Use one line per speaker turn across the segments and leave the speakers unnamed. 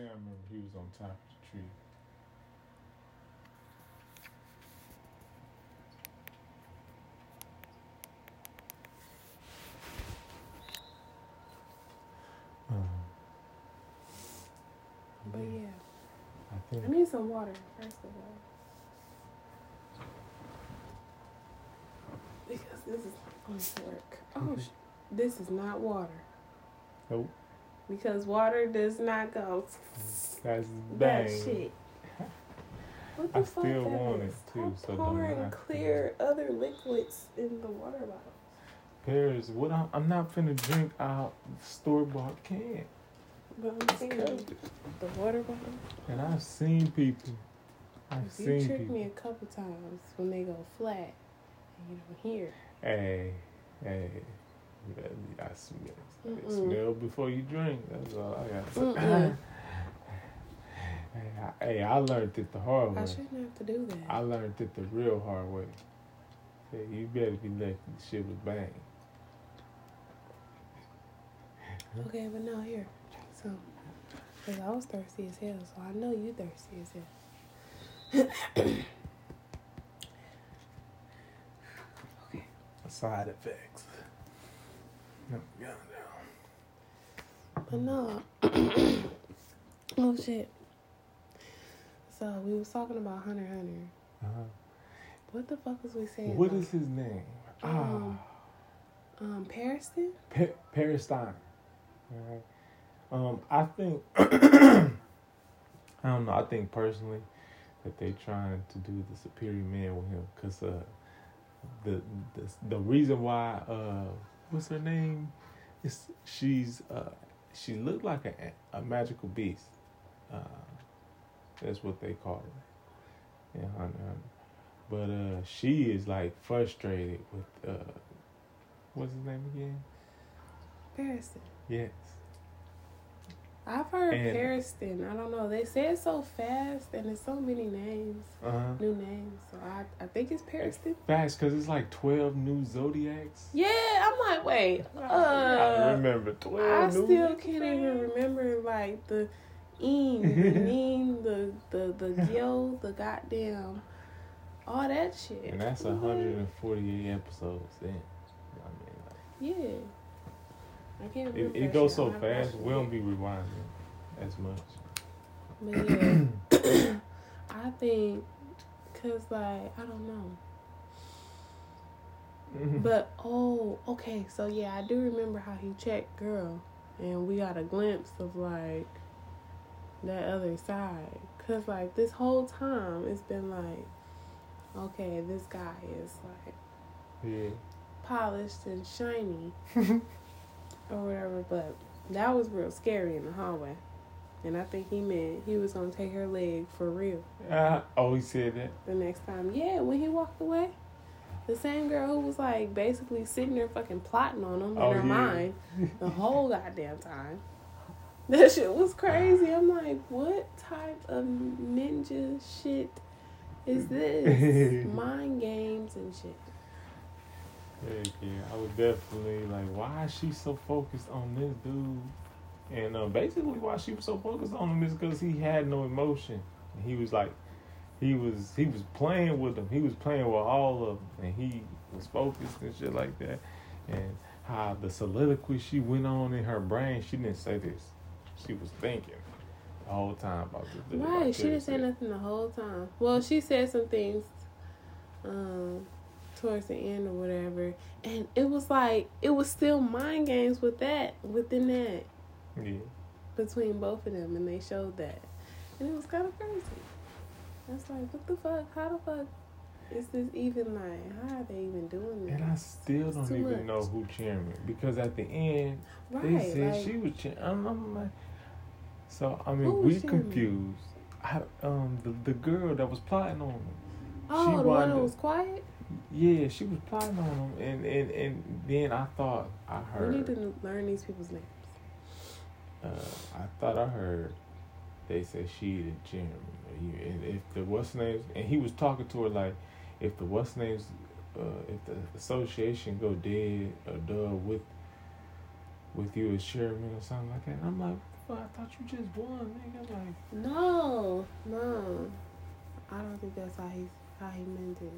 think I remember he was on top of the tree. Um,
But yeah,
I think
I need some water first of all. Because this is not going to work. Oh, sh- this is not water.
Nope.
Because water does not go.
that's
That
bang.
shit. What the
I
fuck
still
that
want
is?
it, too,
Stop
so don't
pouring
have to.
clear other liquids in the water bottle.
Paris, what I'm, I'm not finna drink out store bought can.
But I'm
It's
saying
covered.
the water bottle.
And I've seen people. I've
You
seen
tricked
people.
me a couple times when they go flat and you don't hear.
Hey, hey. You gotta- I smell, I smell before you drink. That's all I got hey, I, hey, I learned it the hard way.
I shouldn't have to do that.
I learned it the real hard way. Hey, you better be lucky the shit was bang.
Okay, but now here, drink some. Cause I was thirsty as hell, so I know you thirsty as hell. okay.
Side effects. Yeah,
But no. oh shit. So we was talking about Hunter Hunter.
uh-huh.
What the fuck was we saying?
What
about-
is his name?
Um,
ah,
um Pariston?
Pa- Paris Stein. Alright. Um, I think I don't know. I think personally that they trying to do the superior man with him because uh, the the the reason why uh, what's her name? Is she's uh, she looked like a a magical beast. Uh, that's what they call her. Yeah, x Hunter. But uh, she is like frustrated with uh, what's his name again?
Pariston.
Yes.
I've heard
And-
Pariston. I don't know. They say it so fast and there's so many names,
Uh huh.
new names. So I, I think it's Pariston.
Fast, cause it's like twelve new zodiacs.
Yeah, I'm like, wait.
I
Uh,
remember twelve.
I
new
still
ones,
can't even remember like the eem, the neem, the the the yo, the goddamn, all that shit.
And that's hundred and forty-eight episodes. Then, I mean,
Yeah.
Like,
remember.
It, it goes so fast. We
it.
don't be rewinding as much.
But yeah, I think, cause like I don't know. But oh, okay. So yeah, I do remember how he checked girl, and we got a glimpse of like that other side. Cause like this whole time it's been like, okay, this guy is like
yeah.
polished and shiny or whatever. But that was real scary in the hallway, and I think he meant he was gonna take her leg for real
Uh, oh, he said that.
the next time. Yeah, when he walked away. The same girl who was like basically sitting there fucking plotting on him in
Oh,
her
yeah.
mind the whole goddamn time. That shit was crazy. I'm like, what type of ninja shit is this? Mind games and shit.
Heck yeah, I was definitely like, why is she so focused on this dude? And uh, basically, why she was so focused on him is because he had no emotion. And he was like, he was he was playing with them. He was playing with all of them, and he was focused and shit like that. And how the soliloquy she went on in her brain, she didn't say this. She was thinking the whole time about this. dude, about
Right, she didn't say nothing the whole time. Well, she said some things um towards the end or whatever. And it was like it was still mind games with that within that
Yeah.
between both of them and they showed that. And it was kinda crazy. I was like, what the fuck? How the fuck is this even like how are they even doing this?
And I still don't even
much.
know who chairman because at the end
right,
They said
like,
she was. Ch- I'm, I'm like, so I mean, we confused. I, um, the the girl that was plotting on him.
Oh,
she
the one that was quiet?
Yeah, she was plotting on him, and and and then I thought I heard.
We need to learn these people's names.
Uh, I thought I heard. They said she the chairman, and if the what's names, and he was talking to her like, if the what's names, uh, if the association go dead or done with, with you as chairman or something like that. And I'm like, fuck? I thought you just won, nigga. Like,
No, no. I don't think that's how he how he meant it.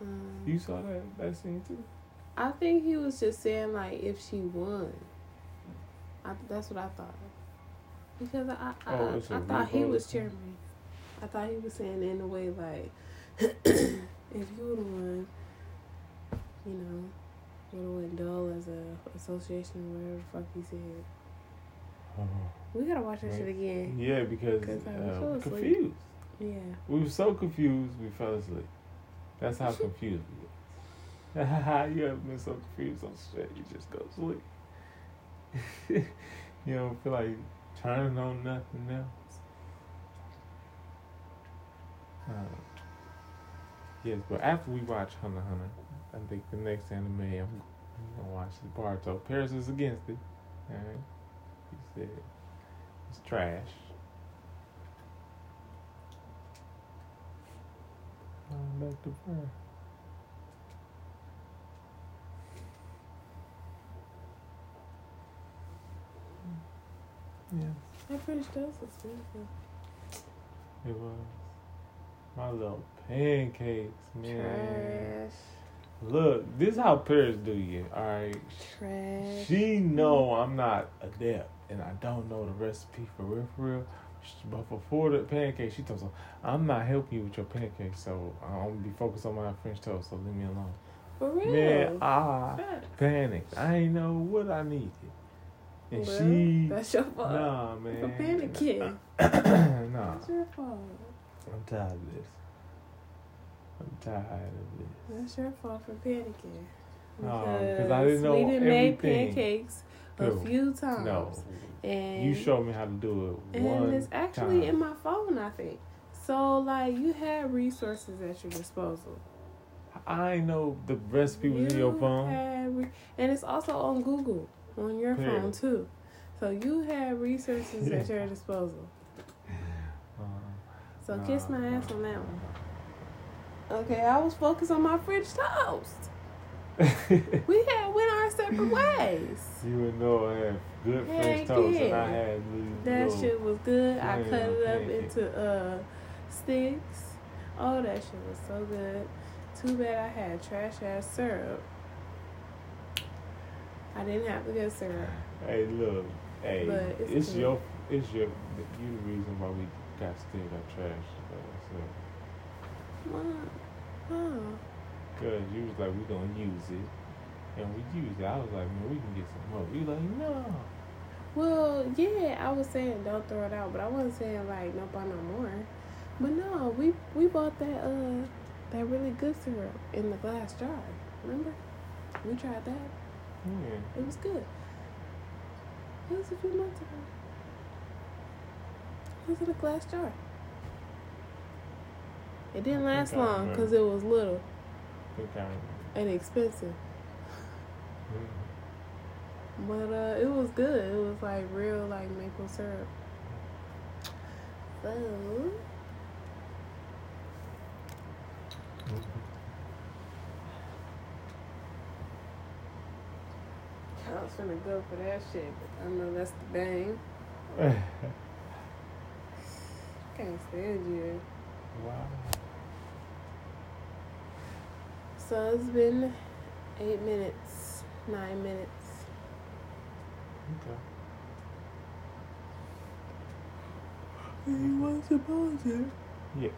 Um,
you saw that that scene too?
I think he was just saying like if she won. I, that's what I thought. Because I I,
Oh, a
I thought he was cheering me. I thought he was saying in a way like if you would have won, you know, would have went dull as a association or whatever the fuck he said.
Oh.
We gotta watch that
Right.
shit again.
Yeah, because
I fell
confused.
Yeah.
We were so confused, we fell asleep. That's how confused we were. you ever been so confused on shit, you just go sleep. you don't feel like turning on nothing else. Uh, yes, but after we watch Hunter Hunter, I think the next anime I'm gonna watch is Barto. Paris is against it. Alright. He said it's trash. Back to her. Yeah,
That French toast is beautiful.
it was. My little pancakes, man.
Trash.
Look, this is how Paris do you, alright?
Trash.
She know I'm not adept and I don't know the recipe for real, for real. But before the uh, pancake, she told me, I'm not helping you with your pancakes, so I'm gonna be focused on my French toast, so leave me alone.
For real.
Man, I
Facts.
panicked. I ain't know what I needed. And
Well,
she,
That's your fault.
nah, man.
For panicking.
nah,
That's your fault.
I'm tired of this. I'm tired of this.
That's your fault for panicking.
No, 'cause I didn't know
made
everything.
pancakes a
Who?
few times.
No,
And
you showed me how to do it
and it's actually
time.
in my phone, I think. So like you had resources at your disposal.
I know the recipe was in your phone.
re- and it's also on Google on your phone too. So you had resources at your disposal.
Uh,
So
Nah,
kiss my
nah,
ass on that one. Okay, I was focused on my French toast. We ways.
you would know I had good
Heck
French toast, and. I had
That shit was good. I cut it up into uh sticks. Oh, that shit was so good. Too bad I had trash ass syrup. I didn't have to get syrup.
Hey, look, hey,
But it's
it's, your, it's your, you the reason why we got still got trash. Uh, so,
Mom, huh?
Cause you was like, we gonna use it, and we used it. I was like, man, we can get some more. You like, no.
Well, yeah, I was saying don't throw it out, but I wasn't saying like no buy no more. But no, we we bought that uh that really good syrup in the glass jar. Remember? We tried that.
Yeah.
It was good. It was a few months ago. It was in a glass jar. It didn't last long because it was little and expensive. But uh, it was good. It was like real like maple syrup. So I was finna go for that shit, but I know that's the bang. Can't stand you.
wow.
So it's been eight minutes, nine minutes.
Okay.
You was supposed to.
Yeah.